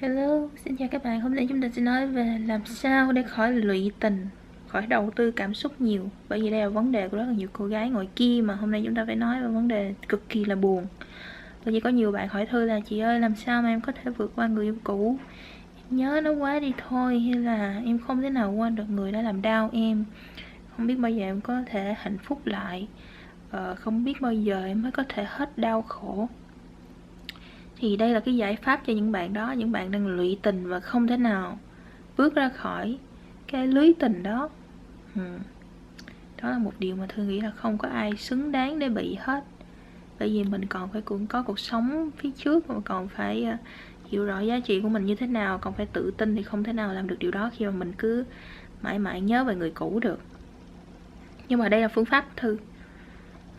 Hello, xin chào các bạn. Hôm nay chúng ta sẽ nói về làm sao để khỏi lụy tình, khỏi đầu tư cảm xúc nhiều. Bởi vì đây là vấn đề của rất là nhiều cô gái ngồi kia mà hôm nay chúng ta phải nói về vấn đề cực kỳ là buồn. Bởi vì có nhiều bạn hỏi Thư là chị ơi làm sao mà em có thể vượt qua người yêu cũ? Em nhớ nó quá đi thôi hay là em không thể nào quên được người đã làm đau em. Không biết bao giờ em có thể hạnh phúc lại. Ờ, không biết bao giờ em mới có thể hết đau khổ thì đây là cái giải pháp cho những bạn đó, những bạn đang lụy tình và không thể nào bước ra khỏi cái lưới tình đó. Ừ. đó là một điều mà thư nghĩ là không có ai xứng đáng để bị hết. Bởi vì mình còn phải cũng có cuộc sống phía trước, mà còn phải ờ, hiểu rõ giá trị của mình như thế nào, còn phải tự tin thì không thể nào làm được điều đó khi mà mình cứ mãi mãi nhớ về người cũ được. Nhưng mà đây là phương pháp thư.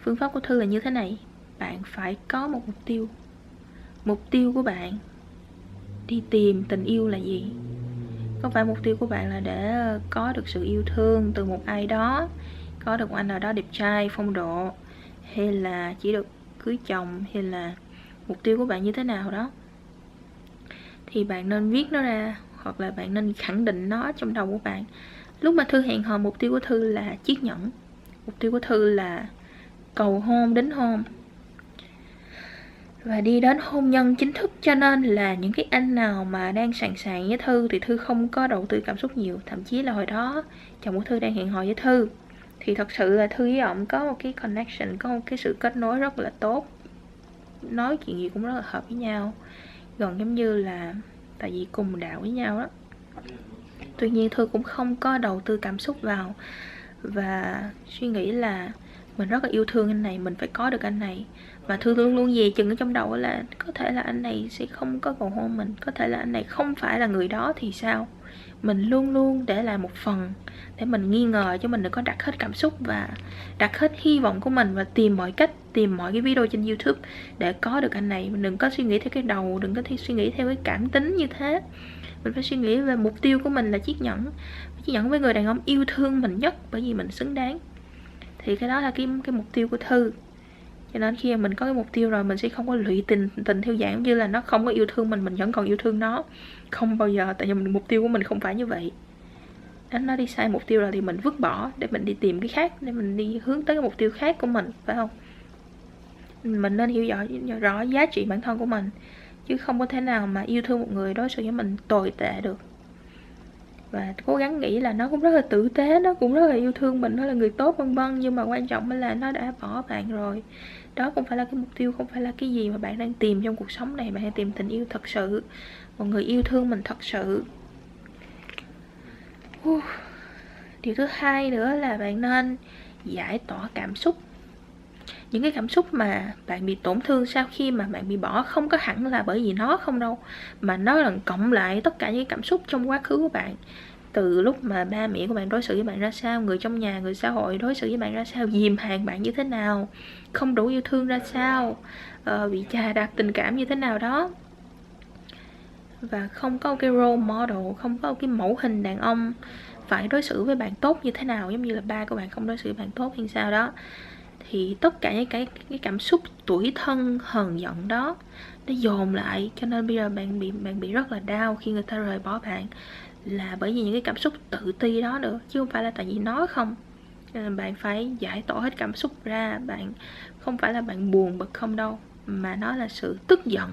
Phương pháp của thư là như thế này. Bạn phải có một mục tiêu mục tiêu của bạn đi tìm tình yêu là gì? Có phải mục tiêu của bạn là để ờ, có được sự yêu thương từ một ai đó, có được một anh nào đó đẹp trai, phong độ, hay là chỉ được cưới chồng, hay là mục tiêu của bạn như thế nào đó. Thì bạn nên viết nó ra, hoặc là bạn nên khẳng định nó trong đầu của bạn. Lúc mà thư hẹn hò, mục tiêu của thư là chiếc nhẫn. Mục tiêu của thư là cầu hôn đến hôn và đi đến hôn nhân chính thức, cho nên là những cái anh nào mà đang sẵn sàng với Thư thì Thư không có đầu tư cảm xúc nhiều. Thậm chí là hồi đó, chồng của Thư đang hẹn hò với Thư. Thì thật sự là Thư với ông có một cái connection, có một cái sự kết nối rất là tốt. Nói chuyện gì cũng rất là hợp với nhau. Gần giống như là, tại vì cùng đạo với nhau đó. Tuy nhiên Thư cũng không có đầu tư cảm xúc vào. Và suy nghĩ là mình rất là yêu thương anh này, mình phải có được anh này và thương luôn luôn về chừng ở trong đầu là có thể là anh này sẽ không có cầu hôn mình, có thể là anh này không phải là người đó thì sao? Mình luôn luôn để lại một phần để mình nghi ngờ cho mình đừng có đặt hết cảm xúc và đặt hết hy vọng của mình và tìm mọi cách, tìm mọi cái video trên youtube để có được anh này. Mình đừng có suy nghĩ theo cái đầu, đừng có suy nghĩ theo cái cảm tính như thế. Mình phải suy nghĩ về mục tiêu của mình là chiếc nhẫn chiếc nhẫn với người đàn ông yêu thương mình nhất bởi vì mình xứng đáng. Thì cái đó là cái cái mục tiêu của thư cho nên khi mà mình có cái mục tiêu rồi mình sẽ không có lụy tình tình theo dạng như là nó không có yêu thương mình mình vẫn còn yêu thương nó. Không bao giờ tại vì mình, mục tiêu của mình không phải như vậy. Nó nó đi sai mục tiêu rồi thì mình vứt bỏ để mình đi tìm cái khác để mình đi hướng tới cái mục tiêu khác của mình phải không? Mình nên hiểu rõ rõ giá trị bản thân của mình chứ không có thể nào mà yêu thương một người đối xử với mình tồi tệ được và cố gắng nghĩ là nó cũng rất là tử tế, nó cũng rất là yêu thương mình, nó là người tốt, vân vân. Nhưng mà quan trọng là nó đã bỏ bạn rồi. Đó không phải là cái mục tiêu, không phải là cái gì mà bạn đang tìm trong cuộc sống này. Bạn đang tìm tình yêu thật sự. Một người yêu thương mình thật sự. Điều thứ hai nữa là bạn nên giải tỏa cảm xúc những cái cảm xúc mà bạn bị tổn thương sau khi mà bạn bị bỏ không có hẳn là bởi vì nó không đâu mà nó là cộng lại tất cả những cảm xúc trong quá khứ của bạn. Từ lúc mà ba mẹ của bạn đối xử với bạn ra sao người trong nhà người xã hội đối xử với bạn ra sao dìm hàng bạn như thế nào không đủ yêu thương ra sao uh, bị chà đạp tình cảm như thế nào đó. Và không có cái role model không có cái mẫu hình đàn ông phải đối xử với bạn tốt như thế nào giống như là ba của bạn không đối xử với bạn tốt hay sao đó thì tất cả những cái cái cảm xúc tuổi thân, hờn giận đó, nó dồn lại cho nên bây giờ bạn bị bạn bị rất là đau khi người ta rời bỏ bạn là bởi vì những cái cảm xúc tự ti đó nữa, chứ không phải là tại vì nó không. Nên bạn phải giải tỏa hết cảm xúc ra, bạn không phải là bạn buồn bực không đâu, mà nó là sự tức giận.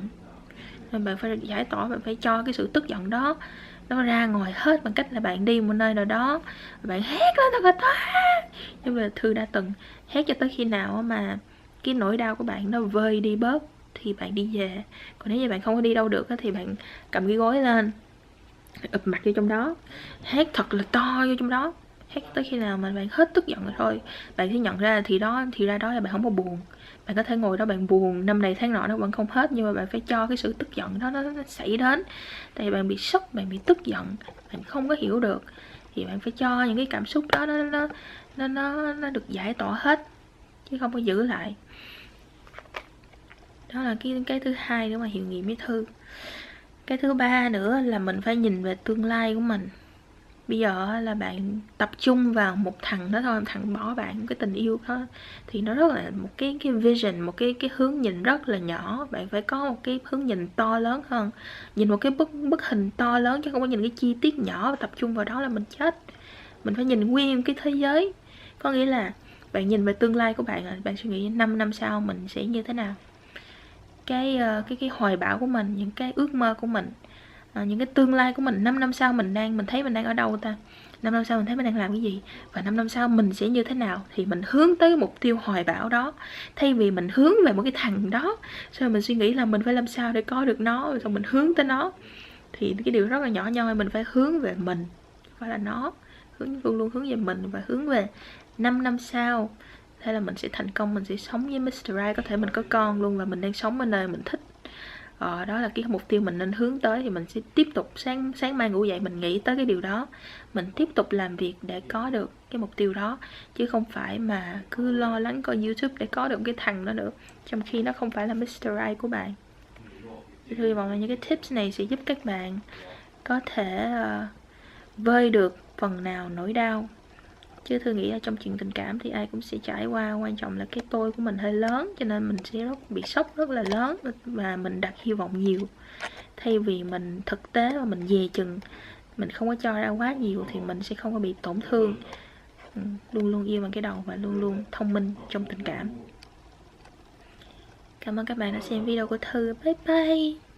Nên bạn phải giải tỏa, bạn phải cho cái sự tức giận đó nó ra ngoài hết bằng cách là bạn đi một nơi nào đó, bạn hét lên thật là to. Nhưng mà thư đã từng hét cho tới khi nào mà cái nỗi đau của bạn nó vơi đi bớt thì bạn đi về. Còn nếu như bạn không có đi đâu được thì bạn cầm cái gối lên, ụp mặt vô trong đó, hét thật là to vô trong đó hết tới khi nào mà bạn hết tức giận rồi thôi. Bạn sẽ nhận ra thì đó thì ra đó là bạn không có buồn. Bạn có thể ngồi đó bạn buồn. Năm này tháng nọ nó vẫn không hết nhưng mà bạn phải cho cái sự tức giận đó nó, nó xảy đến. Tại vì bạn bị sốc bạn bị tức giận bạn không có hiểu được. Thì bạn phải cho những cái cảm xúc đó nó nó nó nó, nó được giải tỏa hết chứ không có giữ lại. Đó là cái cái thứ hai nữa mà hiệu nghiệm với thư. Cái thứ ba nữa là mình phải nhìn về tương lai của mình bây giờ là bạn tập trung vào một thằng đó thôi thằng bỏ bạn cái tình yêu đó. Thì nó rất là một cái cái vision một cái cái hướng nhìn rất là nhỏ. Bạn phải có một cái hướng nhìn to lớn hơn nhìn một cái bức bức hình to lớn chứ không có nhìn cái chi tiết nhỏ và tập trung vào đó là mình chết. Mình phải nhìn nguyên cái thế giới. Có nghĩa là bạn nhìn về tương lai của bạn à, bạn suy nghĩ 5 năm sau mình sẽ như thế nào. Cái ờ, cái cái hoài bão của mình những cái ước mơ của mình à, những cái tương lai của mình 5 năm sau mình đang mình thấy mình đang ở đâu ta? 5 năm sau mình thấy mình đang làm cái gì? Và 5 năm sau mình sẽ như thế nào? Thì mình hướng tới mục tiêu hoài bão đó. Thay vì mình hướng về một cái thằng đó sau mình suy nghĩ là mình phải làm sao để có được nó rồi mình hướng tới nó. Thì cái điều rất là nhỏ nhoi mình phải hướng về mình. Phải là nó. Hướng luôn luôn hướng về mình và hướng về 5 năm sau. Thế là mình sẽ thành công mình sẽ sống với Mr. Right. Có thể mình có con luôn và mình đang sống ở nơi mình thích ờ, đó là cái mục tiêu mình nên hướng tới thì mình sẽ tiếp tục sáng sáng mai ngủ dậy mình nghĩ tới cái điều đó mình tiếp tục làm việc để có được cái mục tiêu đó chứ không phải mà cứ lo lắng coi YouTube để có được cái thằng đó nữa trong khi nó không phải là Mr. Right của bạn thì hy vọng là những cái tips này sẽ giúp các bạn có thể uh, vơi được phần nào nỗi đau chứ thư nghĩ là trong chuyện tình cảm thì ai cũng sẽ trải qua. Quan trọng là cái tôi của mình hơi lớn cho nên mình sẽ rất bị sốc rất là lớn và mình đặt hy vọng nhiều. Thay vì mình thực tế và mình dè chừng mình không có cho ra quá nhiều thì mình sẽ không có bị tổn thương. Ừ, luôn luôn yêu bằng cái đầu và luôn luôn thông minh trong tình cảm. Cảm ơn các bạn đã xem video của thư. Bye bye.